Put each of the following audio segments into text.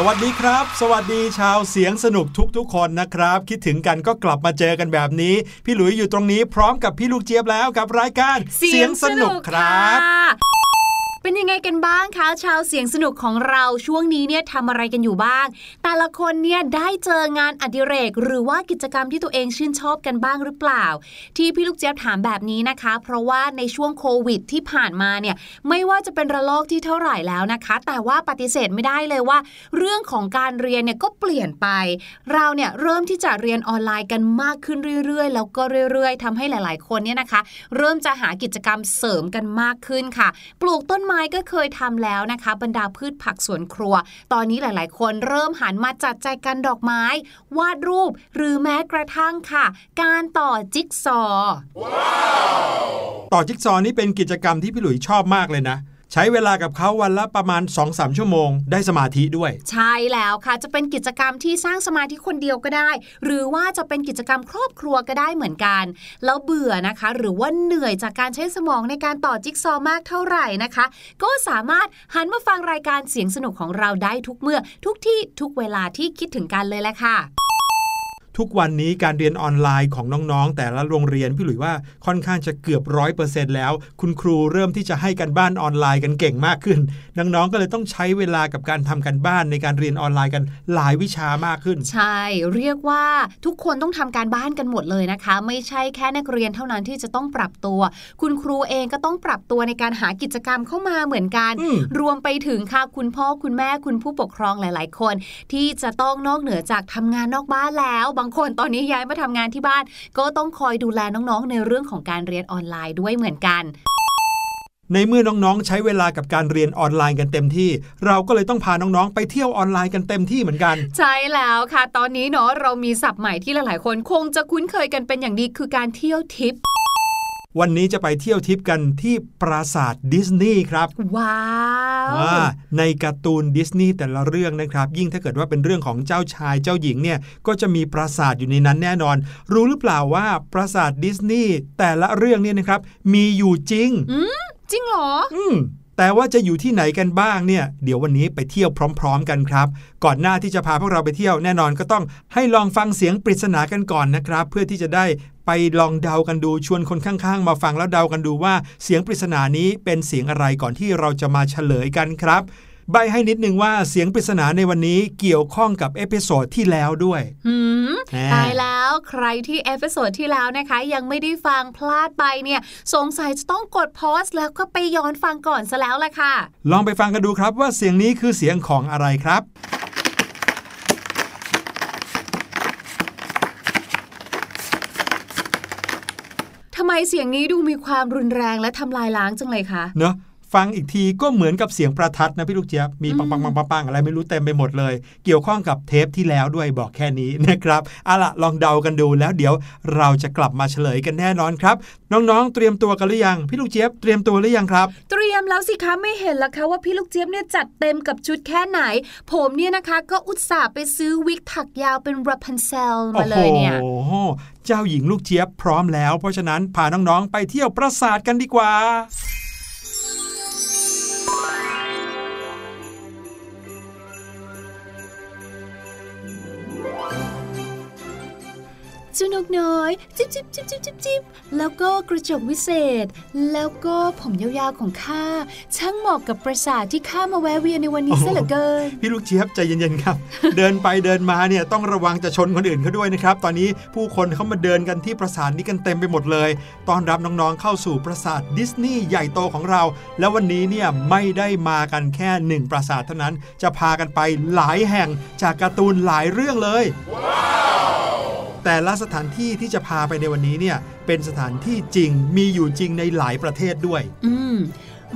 สวัสดีครับ สวัสดีชาวเสียงสนุกทุกๆ คนนะครับ คิดถึงกันก็กลับมาเจอกันแบบนี้ พี่หลุยอยู่ตรงนี้พร้อมกับพี่ลูกเจี๊ยบแล้วกับรายการเสียงสนุกครับ เป็นยังไงกันบ้างคะชาวเสียงสนุกของเราช่วงนี้เนี่ยทำอะไรกันอยู่บ้าง แต่ละคนเนี่ยได้เจองานอดิเรก หรือว่ากิจกรรมที่ตัวเองชื่นชอบกันบ้างหรือเปล่า ที่พี่ลูกเจี๊ยบถามแบบนี้นะคะ เพราะว่าในช่วงโควิดที่ผ่านมาเนี่ยไม่ว่าจะเป็นระลอกที่เท่าไหร่แล้วนะคะ แต่ว่าปฏิเสธไม่ได้เลยว่า เรื่องของการเรียนเนี่ยก็เปลี่ยนไป เราเนี่ยเริ่มที่จะเรียนออนไลน์กันมากขึ้นเรื่อยๆ แล้วก็เรื่อย ๆทำให้หลาย ๆ คนเนี่ยนะคะ เริ่มจะหากิจกรรมเสริมกันมากขึ้นค่ะ ปลูกต้นไม้ก็เคยทำแล้วนะคะ บรรดาพืชผักสวนครัว ตอนนี้หลาย ๆ คนเริ่มหันมาจัดแจกันดอกไม้ วาดรูปหรือแม้กระทั่งค่ะ การต่อจิ๊กซอว์ต่อจิ๊กซอว์นี่เป็นกิจกรรมที่พี่หลุยชอบมากเลยนะ ใช้เวลากับเขาวันละประมาณ 2-3 ชั่วโมง ได้สมาธิด้วย ใช่แล้วค่ะจะเป็นกิจกรรมที่สร้างสมาธิคนเดียวก็ได้ หรือว่าจะเป็นกิจกรรมครอบครัวก็ได้เหมือนกัน แล้วเบื่อนะคะ หรือว่าเหนื่อยจากการใช้สมองในการต่อจิ๊กซอว์มากเท่าไหร่นะคะ ก็สามารถหันมาฟังรายการเสียงสนุกของเราได้ทุกเมื่อทุกที่ทุกเวลาที่คิดถึงกันเลยแหละค่ะ ทุกวันนี้การเรียนออนไลน์ของน้องๆ แต่ละโรงเรียนพี่หลุยว่าค่อนข้างจะเกือบร้อยเปอร์เซ็นแล้ว คุณครูเริ่มที่จะให้กันบ้านออนไลน์กันเก่งมากขึ้น น้องๆก็เลยต้องใช้เวลากับการทำกันบ้านในการเรียนออนไลน์กันหลายวิชามากขึ้น ใช่ เรียกว่าทุกคนต้องทำการบ้านกันหมดเลยนะคะ ไม่ใช่แค่นักเรียนเท่านั้นที่จะต้องปรับตัว คุณครูเองก็ต้องปรับตัวในการหากิจกรรมเข้ามาเหมือนกันอืมรวมไปถึงค่ะคุณพ่อคุณแม่คุณผู้ปกครองหลาย ๆ คน ที่จะต้องนอกเหนือจากทำงานนอกบ้านแล้วบางคนตอนนี้ย้ายมาทำงานที่บ้าน ก็ต้องคอยดูแลน้องๆ ในเรื่องของการเรียนออนไลน์ด้วยเหมือนกันในเมื่อน้องๆ ใช้เวลากับการเรียนออนไลน์กันเต็มที่ เราก็เลยต้องพาน้องๆ ไปเที่ยวออนไลน์กันเต็มที่เหมือนกัน ใช่แล้วค่ะ ตอนนี้เนาะเรามีศัพท์ใหม่ที่หลายๆ คนคงจะคุ้นเคยกันเป็นอย่างดีคือการเที่ยวทิป วันนี้จะไปเที่ยวทริปกันที่ปราสาทดิสนีย์ครับ ว้าวว่าในการ์ตูนดิสนีย์แต่ละเรื่องนะครับ ยิ่งถ้าเกิดว่าเป็นเรื่องของเจ้าชายเจ้าหญิงเนี่ยก็จะมีปราสาทอยู่ในนั้นแน่นอน รู้หรือเปล่าว่าปราสาทดิสนีย์แต่ละเรื่องเนี่ยนะครับ มีอยู่จริงจริงเหรอ อืม แต่ว่าจะอยู่ที่ไหนกันบ้างเนี่ย เดี๋ยววันนี้ไปเที่ยวพร้อม ๆ กันครับ ก่อนหน้าที่จะพาพวกเราไปเที่ยวแน่นอนก็ต้องให้ลองฟังเสียงปริศนากันก่อนนะครับ เพื่อที่จะได้ไปลองเดากันดูชวนคนข้างๆ มาฟังแล้วเดากันดูว่าเสียงปริศนานี้เป็นเสียงอะไรก่อนที่เราจะมาเฉลยกันครับ ใบ้ให้นิดนึงว่าเสียงปริศนาในวันนี้เกี่ยวข้องกับ episode ที่แล้วด้วยหืมแหมตายแล้วใครที่ episode ที่แล้วนะคะ ยังไม่ได้ฟังพลาดไปเนี่ย สงสัยจะต้องกด pause แล้วก็ไปย้อนฟังก่อนซะแล้วล่ะค่ะ ลองไปฟังกันดูครับว่าเสียงนี้คือเสียงของอะไรครับทำไมเสียงนี้ดูมีความรุนแรงและทำลายล้างจังเลยคะ เนอะ ฟังอีกทีก็เหมือนกับเสียงประทัดนะพี่ลูกเจี๊ยบมีปังปังปังปังปังอะไรไม่รู้เต็มไปหมดเลย เกี่ยวข้องกับเทปที่แล้วด้วยบอกแค่นี้นะครับเอาล่ะลองเดากันดูแล้วเดี๋ยวเราจะกลับมาเฉลยกันแน่นอนครับ น้องๆ เตรียมตัวกันหรือยังพี่ลูกเจี๊ยบเตรียมตัวหรือยังครับ เตรียมแล้วสิคะไม่เห็นละคะว่าพี่ลูกเจี๊ยบเนี่ยจัดเต็มกับชุดแค่ไหน ผมเนี่ยนะคะก็อุตส่าห์ไปซื้อวิกถักยาวเป็นราพันเซลมาเลยเนี่ยโอ้โหเจ้าหญิงลูกเจี๊ยบพร้อมแล้ว เพราะฉะนั้นพาน้องๆไปเที่ยวปราสาทกันดีกว่า เจ้านกน้อย จิบจิบจิบจิบจิบจิบแล้วก็กระจกวิเศษ แล้วก็ผมยาวๆของข้าช่างเหมาะกับปราสาทที่ข้ามาแวะเวียนในวันนี้โอ้โหซะเหลือเกิน พี่ลูกเจี๊ยบใจเย็นๆครับ เดินไปเดินมาเนี่ยต้องระวังจะชนคนอื่นเขาด้วยนะครับ ตอนนี้ผู้คนเขามาเดินกันที่ปราสาทนี้กันเต็มไปหมดเลยต้อนรับน้องๆเข้าสู่ปราสาทดิสนีย์ใหญ่โตของเรา แล้ววันนี้เนี่ยไม่ได้มากันแค่หนึ่งปราสาทเท่านั้นจะพากันไปหลายแห่งจากการ์ตูนหลายเรื่องเลย แต่ละสถานที่ที่จะพาไปในวันนี้เนี่ยเป็นสถานที่จริงมีอยู่จริงในหลายประเทศด้วย อืม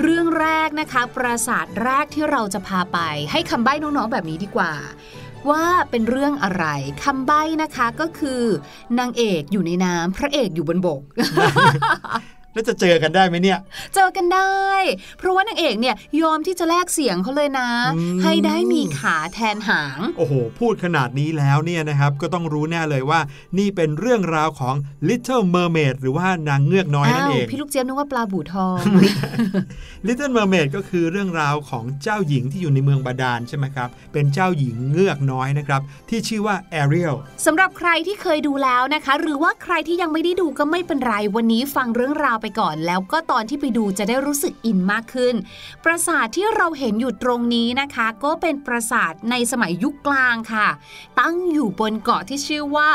เรื่องแรกนะคะปราสาทแรกที่เราจะพาไป ให้คำใบ้น้องๆแบบนี้ดีกว่า ว่าเป็นเรื่องอะไรคำใบ้นะคะก็คือ นางเอกอยู่ในน้ำพระเอกอยู่บนบก แล้วจะเจอกันได้ไหมเนี่ย เจอกันได้ เพราะว่านางเอกเนี่ยยอมที่จะแลกเสียงเขาเลยนะอืมให้ได้มีขาแทนหาง โอ้โห พูดขนาดนี้แล้วเนี่ยนะครับ ก็ต้องรู้แน่เลยว่า นี่เป็นเรื่องราวของ Little Mermaid หรือว่านางเงือกน้อยนั่นเอง พี่ลูกเจี๊ยบนึกว่าปลาบู่ทอง Little Mermaid ก็คือเรื่องราวของเจ้าหญิงที่อยู่ในเมืองบาดาลใช่ไหมครับ เป็นเจ้าหญิงเงือกน้อยนะครับที่ชื่อว่า Ariel สำหรับใครที่เคยดูแล้วนะคะ หรือว่าใครที่ยังไม่ได้ดูก็ไม่เป็นไรวันนี้ฟังเรื่องราวไปก่อน แล้วก็ตอนที่ไปดูจะได้รู้สึกอินมากขึ้น ปราสาทที่เราเห็นอยู่ตรงนี้นะคะ ก็เป็นปราสาทในสมัยยุคกลางค่ะ ตั้งอยู่บนเกาะที่ชื่อว่า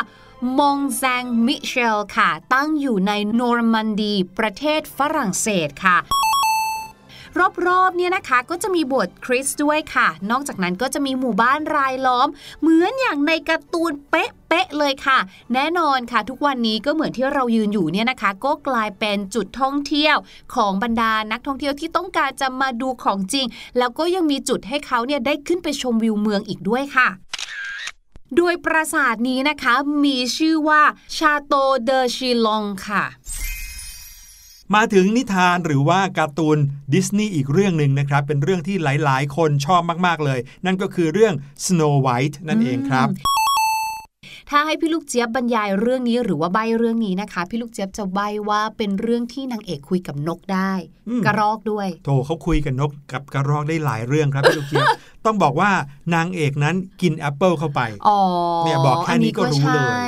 มองแซงมิเชลค่ะ ตั้งอยู่ในนอร์มันดี ประเทศฝรั่งเศสค่ะ รอบๆเนี่ยนะคะก็จะมีบสถ์คริสต์ด้วยค่ะ นอกจากนั้นก็จะมีหมู่บ้านรายล้อม เหมือนอย่างในการ์ตูนเป๊ะๆเลยค่ะ แน่นอนค่ะ ทุกวันนี้ก็เหมือนที่เรายืนอยู่เนี่ยนะคะ ก็กลายเป็นจุดท่องเที่ยวของบรรดานักท่องเที่ยวที่ต้องการจะมาดูของจริง แล้วก็ยังมีจุดให้เขาเนี่ยได้ขึ้นไปชมวิวเมืองอีกด้วยค่ะโดยปราสาทนี้นะคะมีชื่อว่าชาโตเดอชิลองค่ะ มาถึงนิทานหรือว่าการ์ตูนดิสนีย์อีกเรื่องหนึ่งนะครับ เป็นเรื่องที่หลาย ๆ คนชอบมาก ๆ เลย นั่นก็คือเรื่อง Snow White นั่นเองครับ ถ้าให้พี่ลูกเจี๊ยบบรรยายเรื่องนี้หรือว่าใบเรื่องนี้นะคะ พี่ลูกเจี๊ยบจะใบว่าเป็นเรื่องที่นางเอกคุยกับนกได้ อืม กระรอกด้วย โถเขาคุยกับนกกับกระรอกได้หลายเรื่องครับพี่ลูกเจี๊ยบ ต้องบอกว่านางเอกนั้นกินแอปเปิลเข้าไป อ๋อเนี่ยบอกแค่นี้ก็รู้เลย อันนี้ใช่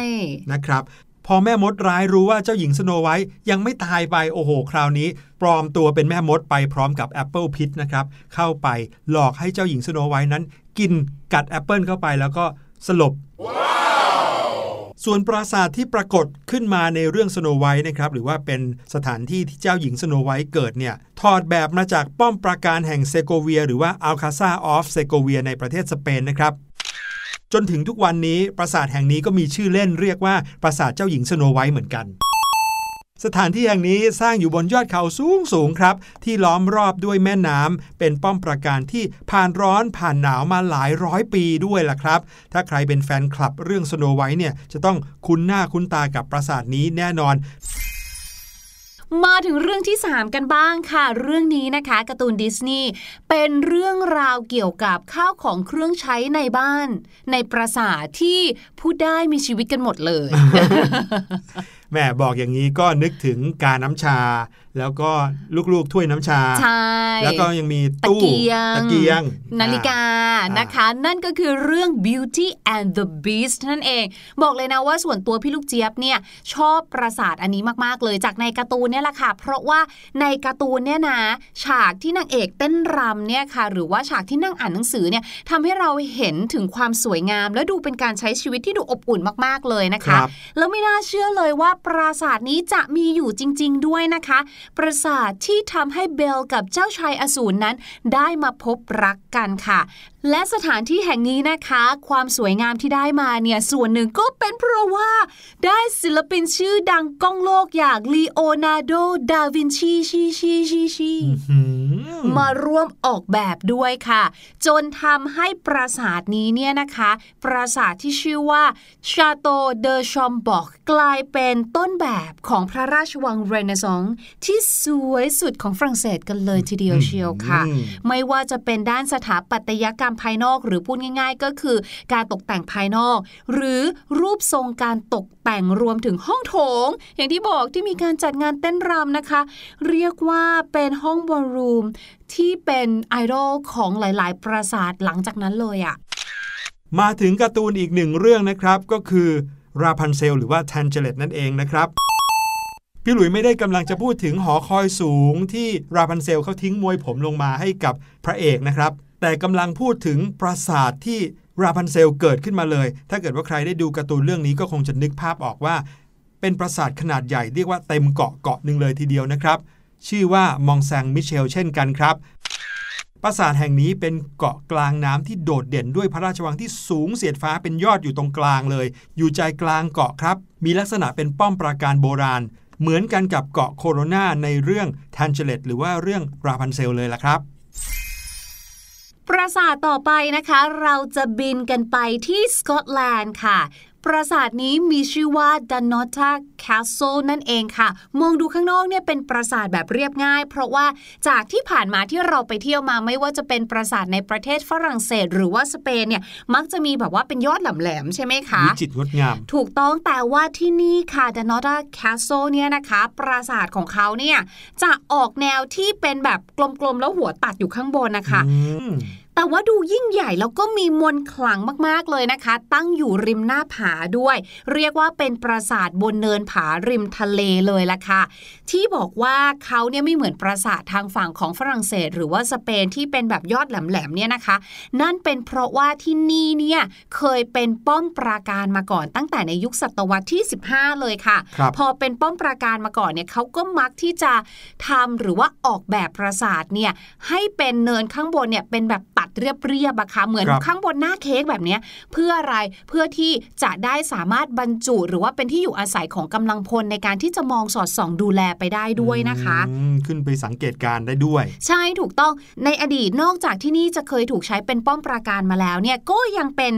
นะครับ พอแม่มดร้ายรู้ว่าเจ้าหญิงสโนไวท์ยังไม่ตายไปโอ้โห คราวนี้ ปลอมตัวเป็นแม่มดไปพร้อมกับแอปเปิลพิษนะครับ เข้าไปหลอกให้เจ้าหญิงสโนไวท์นั้น กินกัดแอปเปิลเข้าไปแล้วก็สลบ ส่วนปราสาทที่ปรากฏขึ้นมาในเรื่องสโนไวท์นะครับหรือว่าเป็นสถานที่ที่เจ้าหญิงสโนไวท์เกิดเนี่ยถอดแบบมาจากป้อมปราการแห่งเซโกเวีย หรือว่า Alcazar of Segovia ในประเทศสเปนนะครับ จนถึงทุกวันนี้ปราสาทแห่งนี้ก็มีชื่อเล่นเรียกว่าปราสาทเจ้าหญิงสโนไวท์เหมือนกัน สถานที่แห่งนี้สร้างอยู่บนยอดเขาสูงสูงครับ ที่ล้อมรอบด้วยแม่น้ำเป็นป้อมปราการที่ผ่านร้อนผ่านหนาวมาหลายร้อยปีด้วยล่ะครับ ถ้าใครเป็นแฟนคลับเรื่องสโนไวท์เนี่ยจะต้องคุ้นหน้าคุ้นตากับปราสาทนี้แน่นอน มาถึงเรื่องที่ 3 กันบ้างค่ะ เรื่องนี้นะคะการ์ตูนดิสนีย์เป็นเรื่องราวเกี่ยวกับข้าวของเครื่องใช้ในบ้าน ในปราสาทที่ผู้ได้มีชีวิตกันหมดเลย แม่บอกอย่างนี้ก็นึกถึงกาน้ำชา แล้วก็ลูกๆถ้วยน้ำชา ใช่ แล้วก็ยังมีตะตู้เกียงตะเกียง นาฬิกาอ่านนะคะ นั่นก็คือเรื่อง Beauty and the Beast นั่นเอง บอกเลยนะว่าส่วนตัวพี่ลูกเจี๊ยบเนี่ยชอบปราสาทอันนี้มากๆเลยจากในการ์ตูนเนี่ยแหละค่ะ เพราะว่าในการ์ตูนเนี่ยนะ ฉากที่นางเอกเต้นรำเนี่ยค่ะ หรือว่าฉากที่นั่งอ่านหนังสือเนี่ยทำให้เราเห็นถึงความสวยงาม และดูเป็นการใช้ชีวิตที่ดูอบอุ่นมากๆเลยนะคคะรับแล้วไม่น่าเชื่อเลยว่าปราสาทนี้จะมีอยู่จริง ๆ ด้วยนะคะปราสาทที่ทำให้เบลกับเจ้าชายอสูรนั้น ได้มาพบรักกันค่ะ และสถานที่แห่งนี้นะคะ ความสวยงามที่ได้มาเนี่ยส่วนหนึ่งก็เป็นเพราะว่า ได้ศิลปินชื่อดังก้องโลกอย่างลีโอนาร์โด ดาวินชีชีชีชีชี มมาร่วมออกแบบด้วยค่ะ จนทำให้ปราสาทนี้เนี่ยนะคะ ปราสาทที่ชื่อว่าชาโตเดอชอมบอกกลายเป็นต้นแบบของพระราชวังเรเนซองส์ที่สวยสุดของฝรั่งเศสกันเลยทีเดียวเชียวค่ะอืมไม่ว่าจะเป็นด้านสถาปัตยกรรมภายนอก หรือพูดง่าย ๆ ก็คือการตกแต่งภายนอก หรือรูปทรงการตกแต่งรวมถึงห้องโถง อย่างที่บอกที่มีการจัดงานเต้นรำนะคะ เรียกว่าเป็นห้องบอลรูมที่เป็นไอดอลของหลาย ๆ ปราสาทหลังจากนั้นเลยอะ่ะ มาถึงการ์ตูนอีกหนึ่งเรื่องนะครับก็คือราพันเซลหรือว่าแทนเจเลตนั่นเองนะครับ พี่หลุยไม่ได้กำลังจะพูดถึงหอคอยสูงที่ราพันเซลเขาทิ้งมวยผมลงมาให้กับพระเอกนะครับ แต่กำลังพูดถึงปราสาทที่ราพันเซลเกิดขึ้นมาเลย ถ้าเกิดว่าใครได้ดูการ์ตูนเรื่องนี้ก็คงจะนึกภาพออกว่า เป็นปราสาทขนาดใหญ่เรียกว่าเต็มเกาะเกาะหนึ่งเลยทีเดียวนะครับ ชื่อว่ามองแซงมิเชลเช่นกันครับ ปราสาทแห่งนี้เป็นเกาะกลางน้ำที่โดดเด่นด้วยพระราชวังที่สูงเสียดฟ้าเป็นยอดอยู่ตรงกลางเลย อยู่ใจกลางเกาะครับ มีลักษณะเป็นป้อมปราการโบราณ เหมือนกันกับเกาะโคโรนาในเรื่องแทนเจเลตหรือว่าเรื่องราพันเซลเลยล่ะครับปราสาทต่อไปนะคะ เราจะบินกันไปที่สกอตแลนด์ค่ะ ปราสาทนี้มีชื่อว่า d a n o t a Castle นั่นเองค่ะ มองดูข้างนอกเนี่ยเป็นปราสาทแบบเรียบง่าย เพราะว่าจากที่ผ่านมาที่เราไปเที่ยวมาไม่ว่าจะเป็นปราสาทในประเทศฝรั่งเศส หรือว่าสเปนเนี่ยมักจะมีแบบว่าเป็นยอดแหลมๆใช่ไหมคะวิจิตรงดงาม ถูกต้องแต่ว่าที่นี่ค่ะ d a n o t a Castle เนี่ยนะคะ ปราสาทของเขาเนี่ยจะออกแนวที่เป็นแบบกลมๆแล้วหัวตัดอยู่ข้างบนนะคะอืม แต่ว่าดูยิ่งใหญ่แล้วก็มีมนต์ขลังมากๆเลยนะคะ ตั้งอยู่ริมหน้าผาด้วย เรียกว่าเป็นปราสาทบนเนินผาริมทะเลเลยล่ะค่ะ ที่บอกว่าเขาเนี่ยไม่เหมือนปราสาททางฝั่งของฝรั่งเศส หรือว่าสเปนที่เป็นแบบยอดแหลมๆเนี่ยนะคะ นั่นเป็นเพราะว่าที่นี่เนี่ยเคยเป็นป้อมปราการมาก่อนตั้งแต่ในยุคศตวรรษที่ 15 เลยค่ะครับพอเป็นป้อมปราการมาก่อนเนี่ยเขาก็มักที่จะทำหรือว่าออกแบบปราสาทเนี่ยให้เป็นเนินข้างบนเนี่ยเป็นแบบตัดเรียบๆอะค่ะเหมือนครับข้างบนหน้าเค้กแบบเนี้ยเพื่ออะไรเพื่อที่จะได้สามารถบรรจุ หรือว่าเป็นที่อยู่อาศัยของกำลังพลในการที่จะมองสอดส่องดูแลไปได้ด้วยนะคะอืมขึ้นไปสังเกตการณ์ได้ด้วย ใช่ถูกต้องในอดีตนอกจากที่นี่จะเคยถูกใช้เป็นป้อมปราการมาแล้วเนี่ยก็ยังเป็น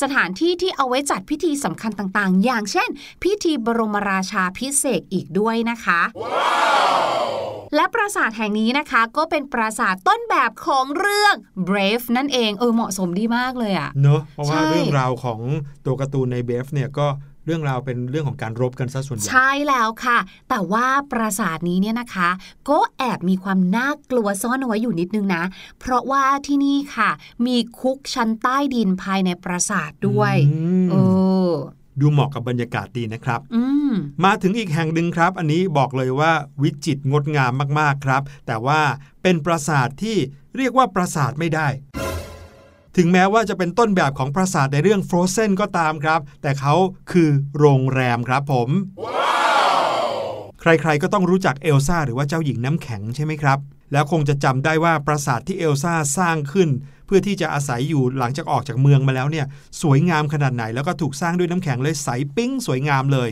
สถานที่ที่เอาไว้จัดพิธีสำคัญต่างๆ อย่างเช่น พิธีบรมราชาพิเศษกอีกด้วยนะคะ และปราสาทแห่งนี้นะคะ ก็เป็นปราสาทต้นแบบของเรื่อง Brave นั่นเองเออเหมาะสมดีมากเลยอะเนอะเพราะว่าใช่เรื่องราวของตัวการ์ตูนในเบฟเนี่ยก็เรื่องราวเป็นเรื่องของการรบกันซะส่วนใหญ่ใช่แล้วค่ะ แต่ว่าปราสาทนี้เนี่ยนะคะ ก็แอบมีความน่ากลัวซ่อนเอาไว้อยู่นิดนึงนะ เพราะว่าที่นี่ค่ะ มีคุกชั้นใต้ดินภายในปราสาทด้วยอืมเออ ดูเหมาะกับบรรยากาศดีนะครับอืมมาถึงอีกแห่งหนึ่งครับ อันนี้บอกเลยว่าวิจิตรงดงามมากๆครับ แต่ว่าเป็นปราสาทที่เรียกว่าปราสาทไม่ได้ ถึงแม้ว่าจะเป็นต้นแบบของปราสาทในเรื่อง Frozen ก็ตามครับ แต่เขาคือโรงแรมครับผมใครๆก็ต้องรู้จักเอลซ่าหรือว่าเจ้าหญิงน้ำแข็งใช่ไหมครับแล้วคงจะจำได้ว่าปราสาทที่เอลซ่าสร้างขึ้น เพื่อที่จะอาศัยอยู่หลังจากออกจากเมืองมาแล้วเนี่ยสวยงามขนาดไหน แล้วก็ถูกสร้างด้วยน้ำแข็งเลยใสปิ้งสวยงามเลย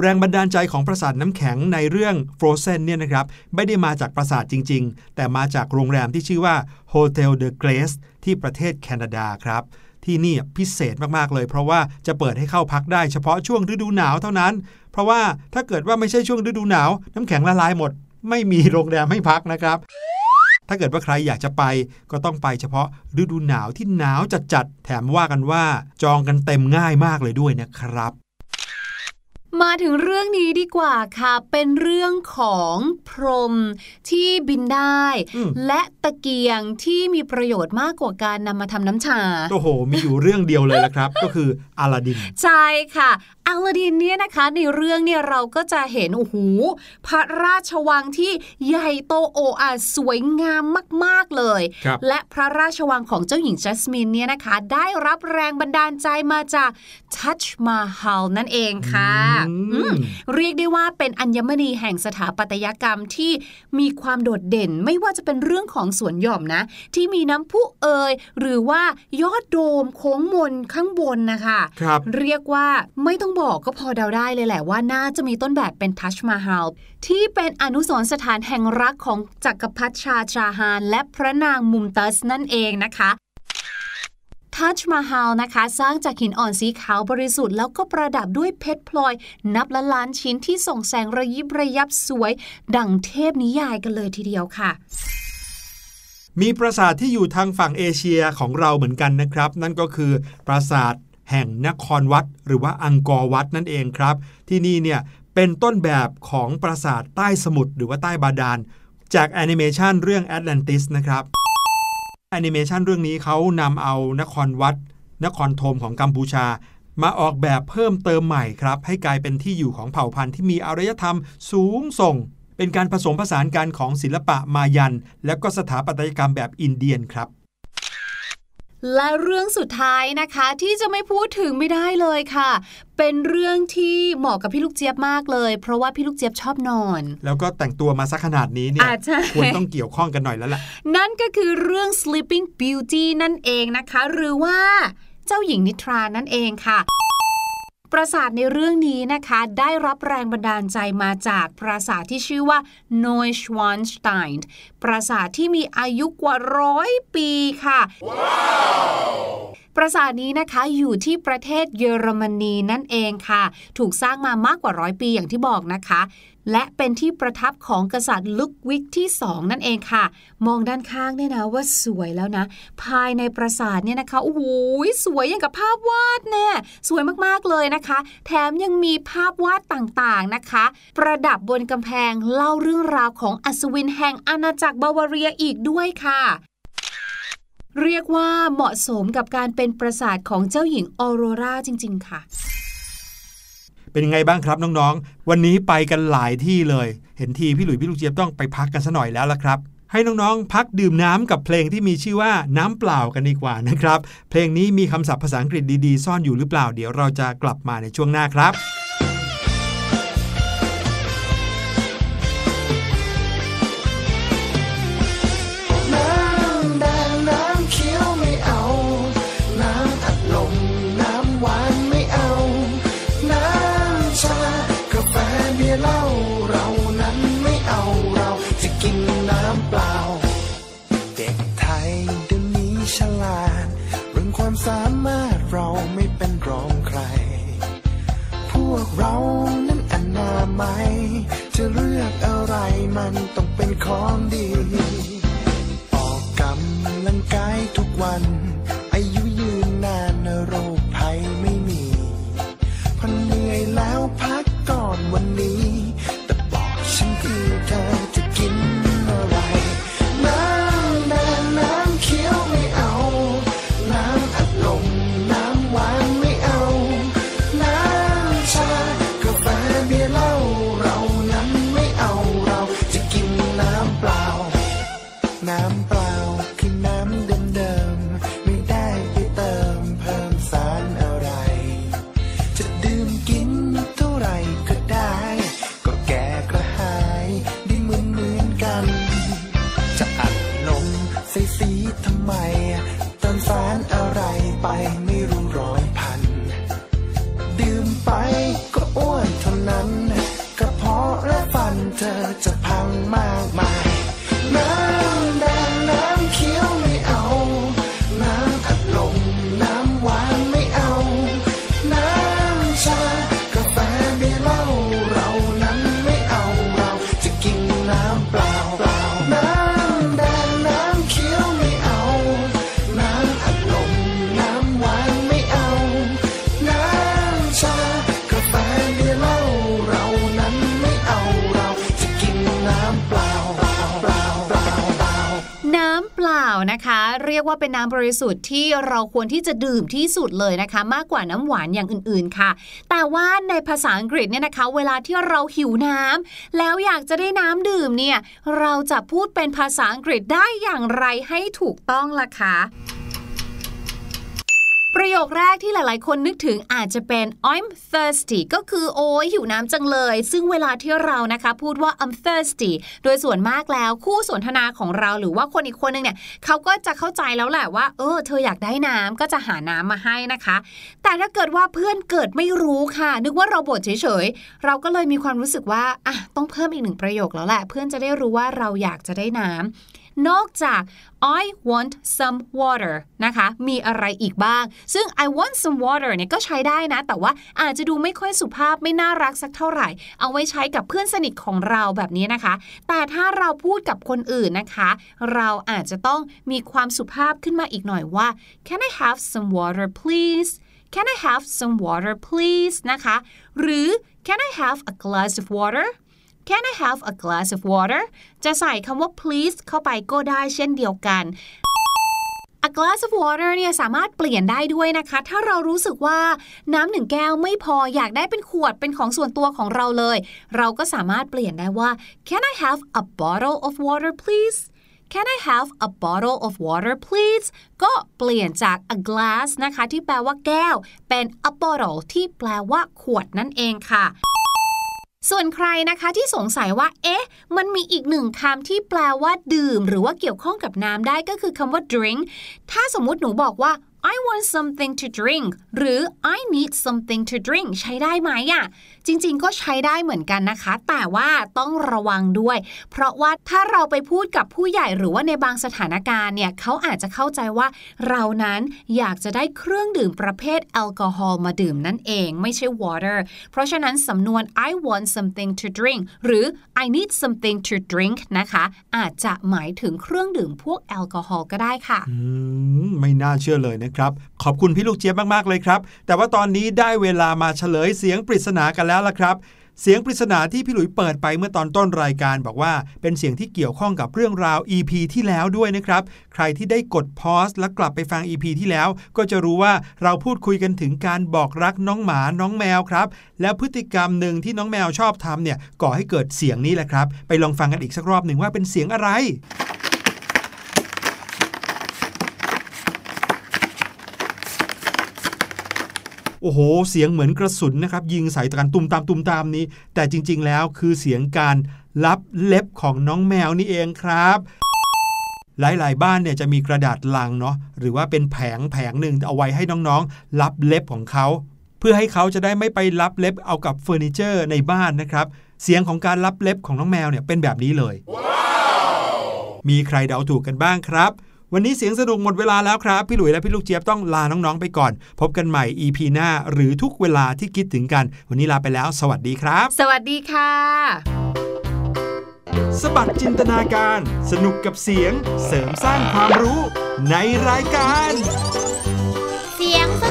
แรงบันดาลใจของปราสาทน้ำแข็งในเรื่อง Frozen เนี่ยนะครับไม่ได้มาจากปราสาทจริง ๆ แต่มาจากโรงแรมที่ชื่อว่า Hotel de Grace ที่ประเทศแคนาดาครับ ที่นี่พิเศษมาก ๆ เลย เพราะว่าจะเปิดให้เข้าพักได้เฉพาะช่วงฤดูหนาวเท่านั้น เพราะว่าถ้าเกิดว่าไม่ใช่ช่วงฤดูหนาว น้ำแข็งละลายหมด ไม่มีโรงแรมให้พักนะครับ ถ้าเกิดว่าใครอยากจะไปก็ต้องไปเฉพาะฤดูหนาวที่หนาวจัดๆแถมว่ากันว่าจองกันเต็มง่ายมากเลยด้วยนะครับมาถึงเรื่องนี้ดีกว่าค่ะ เป็นเรื่องของพรหมที่บินได้อืมและตะเกียงที่มีประโยชน์มากกว่าการนำมาทำน้ำชา โอ้โห มีอยู่เรื่องเดียวเลยละครับ ก็คืออลาดิน ใช่ค่ะ อลาดินเนี่ยนะคะในเรื่องเนี่ยเราก็จะเห็นโอ้โหพระราชวังที่ใหญ่โตโออาสวยงามมาก ๆ เลยครับและพระราชวังของเจ้าหญิงจัสมินเนี่ยนะคะ ได้รับแรงบันดาลใจมาจากทัชมาฮัลนั่นเองค่ะอืมอืมเรียกได้ว่าเป็นอัญมณีแห่งสถาปัตยกรรมที่มีความโดดเด่นไม่ว่าจะเป็นเรื่องของสวนหย่อมนะ ที่มีน้ำพุเอยหรือว่ายอดโดมโค้งมนข้างบนนะคะครับเรียกว่าไม่ต้องบอกก็พอเดาได้เลยแหละว่าน่าจะมีต้นแบบเป็นทัชมาฮาลที่เป็นอนุสรสถานแห่งรักของจักรพรรดิชาจาฮาน และพระนางมุมตัสนั่นเองนะคะทัชมาฮาลนะคะ สร้างจากหินอ่อนสีขาวบริสุทธิ์แล้วก็ประดับด้วยเพชรพลอย นับละล้านชิ้นที่ส่องแสงระยิบระยับสวย ดั่งเทพนิยายกันเลยทีเดียวค่ะ มีปราสาทที่อยู่ทางฝั่งเอเชียของเราเหมือนกันนะครับ นั่นก็คือปราสาท แห่งนครวัด หรือว่าอังกอร์วัดนั่นเองครับ ที่นี่เนี่ยเป็นต้นแบบของปราสาทใต้สมุทรหรือว่าใต้บาดาล จากแอนิเมชันเรื่อง Atlantis นะครับแอนิเมชันเรื่องนี้เขานำเอานครวัด นครธมของกัมพูชา มาออกแบบเพิ่มเติมใหม่ครับ ให้กลายเป็นที่อยู่ของเผ่าพันธุ์ที่มีอารยธรรมสูงส่ง เป็นการผสมผสานกันของศิลปะมายัน และก็สถาปัตยกรรมแบบอินเดียนครับ และเรื่องสุดท้ายนะคะที่จะไม่พูดถึงไม่ได้เลยค่ะ เป็นเรื่องที่เหมาะกับพี่ลูกเจี๊ยบมากเลย เพราะว่าพี่ลูกเจี๊ยบชอบนอน แล้วก็แต่งตัวมาสักขนาดนี้เนี่ยอ่าใช่ควรต้องเกี่ยวข้องกันหน่อยแล้วล่ะ นั่นก็คือเรื่อง Sleeping Beauty นั่นเองนะคะ หรือว่าเจ้าหญิงนิทรานั่นเองค่ะ ปราสาทในเรื่องนี้นะคะ ได้รับแรงบันดาลใจมาจากปราสาทที่ชื่อว่า Neuschwanstein ปราสาทที่มีอายุกว่าร้อยปีค่ะ ปราสาทนี้นะคะอยู่ที่ประเทศเยอรมนีนั่นเองค่ะ ถูกสร้างมามากกว่าร้อยปีอย่างที่บอกนะคะ และเป็นที่ประทับของกษัตริย์ลุกวิกที่สองนั่นเองค่ะ มองด้านข้างเนี่ยนะว่าสวยแล้วนะ ภายในปราสาทเนี่ยนะคะโอ้โหสวยอย่างกับภาพวาดแน่สวยมากๆเลยนะคะ แถมยังมีภาพวาดต่างๆนะคะ ประดับบนกำแพงเล่าเรื่องราวของอัศวินแห่งอาณาจักรบาวาเรียอีกด้วยค่ะ เรียกว่าเหมาะสมกับการเป็นปราสาทของเจ้าหญิงออโรราจริง ๆ ค่ะ เป็นยังไงบ้างครับน้องๆ วันนี้ไปกันหลายที่เลย เห็นทีพี่หลุยพี่ลูกเจี๊ยบต้องไปพักกันซะหน่อยแล้วละครับ ให้น้องๆ พักดื่มน้ำกับเพลงที่มีชื่อว่าน้ำเปล่ากันดีกว่านะครับ เพลงนี้มีคำศัพท์ภาษาอังกฤษดีๆ ซ่อนอยู่หรือเปล่า เดี๋ยวเราจะกลับมาในช่วงหน้าครับ ของดี กว่าเป็นน้ำบริสุทธิ์ที่เราควรที่จะดื่มที่สุดเลยนะคะ มากกว่าน้ำหวานอย่างอื่นๆค่ะ แต่ว่าในภาษาอังกฤษเนี่ยนะคะ เวลาที่เราหิวน้ำแล้วอยากจะได้น้ำดื่มเนี่ยเราจะพูดเป็นภาษาอังกฤษได้อย่างไรให้ถูกต้องล่ะคะ ประโยคแรกที่หลาย ๆ คนนึกถึงอาจจะเป็น I'm thirsty ก็คือโอ้ยหิวน้ำจังเลย ซึ่งเวลาที่เรานะคะ พูดว่า I'm thirsty โดยส่วนมากแล้วคู่สนทนาของเราหรือว่าคนอีกคนนึงเนี่ยเขาก็จะเข้าใจแล้วแหละว่า เออ เธออยากได้น้ำก็จะหาน้ำมาให้นะคะ แต่ถ้าเกิดว่าเพื่อนเกิดไม่รู้ค่ะ นึกว่าเราบ่นเฉย ๆ เราก็เลยมีความรู้สึกว่าอะต้องเพิ่มอีกหนึ่งประโยคแล้วแหละ เพื่อนจะได้รู้ว่าเราอยากจะได้น้ำ นอกจาก I want some water นะคะ มีอะไรอีกบ้าง ซึ่ง I want some water เนี่ยก็ใช้ได้นะ แต่ว่าอาจจะดูไม่ค่อยสุภาพไม่น่ารักสักเท่าไหร่ เอาไว้ใช้กับเพื่อนสนิทของเราแบบนี้นะคะ แต่ถ้าเราพูดกับคนอื่นนะคะ เราอาจจะต้องมีความสุภาพขึ้นมาอีกหน่อยว่า Can I have some water please Can I have some water please นะคะ หรือ Can I have a glass of water Can I have a glass of water จะใส่คำว่า please เข้าไปก็ได้เช่นเดียวกัน A glass of water เนี่ยสามารถเปลี่ยนได้ด้วยนะคะ ถ้าเรารู้สึกว่าน้ำหนึ่งแก้วไม่พออยากได้เป็นขวดเป็นของส่วนตัวของเราเลย เราก็สามารถเปลี่ยนได้ว่า Can I have a bottle of water please Can I have a bottle of water please ก็เปลี่ยนจาก a glass นะคะ ที่แปลว่าแก้ว เป็น a bottle ที่แปลว่าขวดนั่นเองค่ะ ส่วนใครนะคะที่สงสัยว่า เอ๊ะ มันมีอีกหนึ่งคำที่แปลว่าดื่ม หรือว่าเกี่ยวข้องกับน้ำได้ก็คือคำว่า drink ถ้าสมมุติหนูบอกว่า I want something to drink หรือ I need something to drink ใช้ได้ไหมอะ่ะ จริง ๆ ก็ใช้ได้เหมือนกันนะคะ แต่ว่าต้องระวังด้วย เพราะว่าถ้าเราไปพูดกับผู้ใหญ่หรือว่าในบางสถานการณ์เนี่ยเขาอาจจะเข้าใจว่าเรานั้นอยากจะได้เครื่องดื่มประเภทแอลกอฮอล์มาดื่มนั่นเองไม่ใช่ water เพราะฉะนั้นสำนวน I want something to drink หรือ I need something to drink นะคะ อาจจะหมายถึงเครื่องดื่มพวกแอลกอฮอล์ก็ได้ค่ะไม่น่าเชื่อเลยนะครับ ขอบคุณพี่ลูกเจี๊ยบมาก ๆ เลยครับ แต่ว่าตอนนี้ได้เวลามาเฉลยเสียงปริศนากันแล้วแล้วละครับ เสียงปริศนาที่พี่หลุยเปิดไปเมื่อตอนต้นรายการบอกว่าเป็นเสียงที่เกี่ยวข้องกับเรื่องราว EP ที่แล้วด้วยนะครับ ใครที่ได้กดพอสและกลับไปฟัง EP ที่แล้ว ก็จะรู้ว่าเราพูดคุยกันถึงการบอกรักน้องหมาน้องแมวครับ แล้วพฤติกรรมหนึ่งที่น้องแมวชอบทำเนี่ยก่อให้เกิดเสียงนี้แหละครับ ไปลองฟังกันอีกสักรอบหนึ่งว่าเป็นเสียงอะไร โอ้โห เสียงเหมือนกระสุนนะครับ ยิงใส่ตะกันตุมตามตุมตามนี้ แต่จริง ๆ แล้วคือเสียงการลับเล็บของน้องแมวนี่เองครับหลาย ๆ บ้านเนี่ยจะมีกระดาษลังเนาะหรือว่าเป็นแผงแผงหนึ่งเอาไว้ให้น้องๆรับเล็บของเขา เพื่อให้เขาจะได้ไม่ไปรับเล็บเอากับเฟอร์นิเจอร์ในบ้านนะครับ เสียงของการรับเล็บของน้องแมวเนี่ยเป็นแบบนี้เลยมีใครเดาถูกกันบ้างครับ วันนี้เสียงสนุกหมดเวลาแล้วครับ พี่หลุยและพี่ลูกเจี๊ยบต้องลาน้องๆไปก่อน พบกันใหม่ EP หน้า หรือทุกเวลาที่คิดถึงกัน วันนี้ลาไปแล้ว สวัสดีครับ สวัสดีค่ะ สบัดจินตนาการ สนุกกับเสียง เสริมสร้างความรู้ในรายการ เสียงส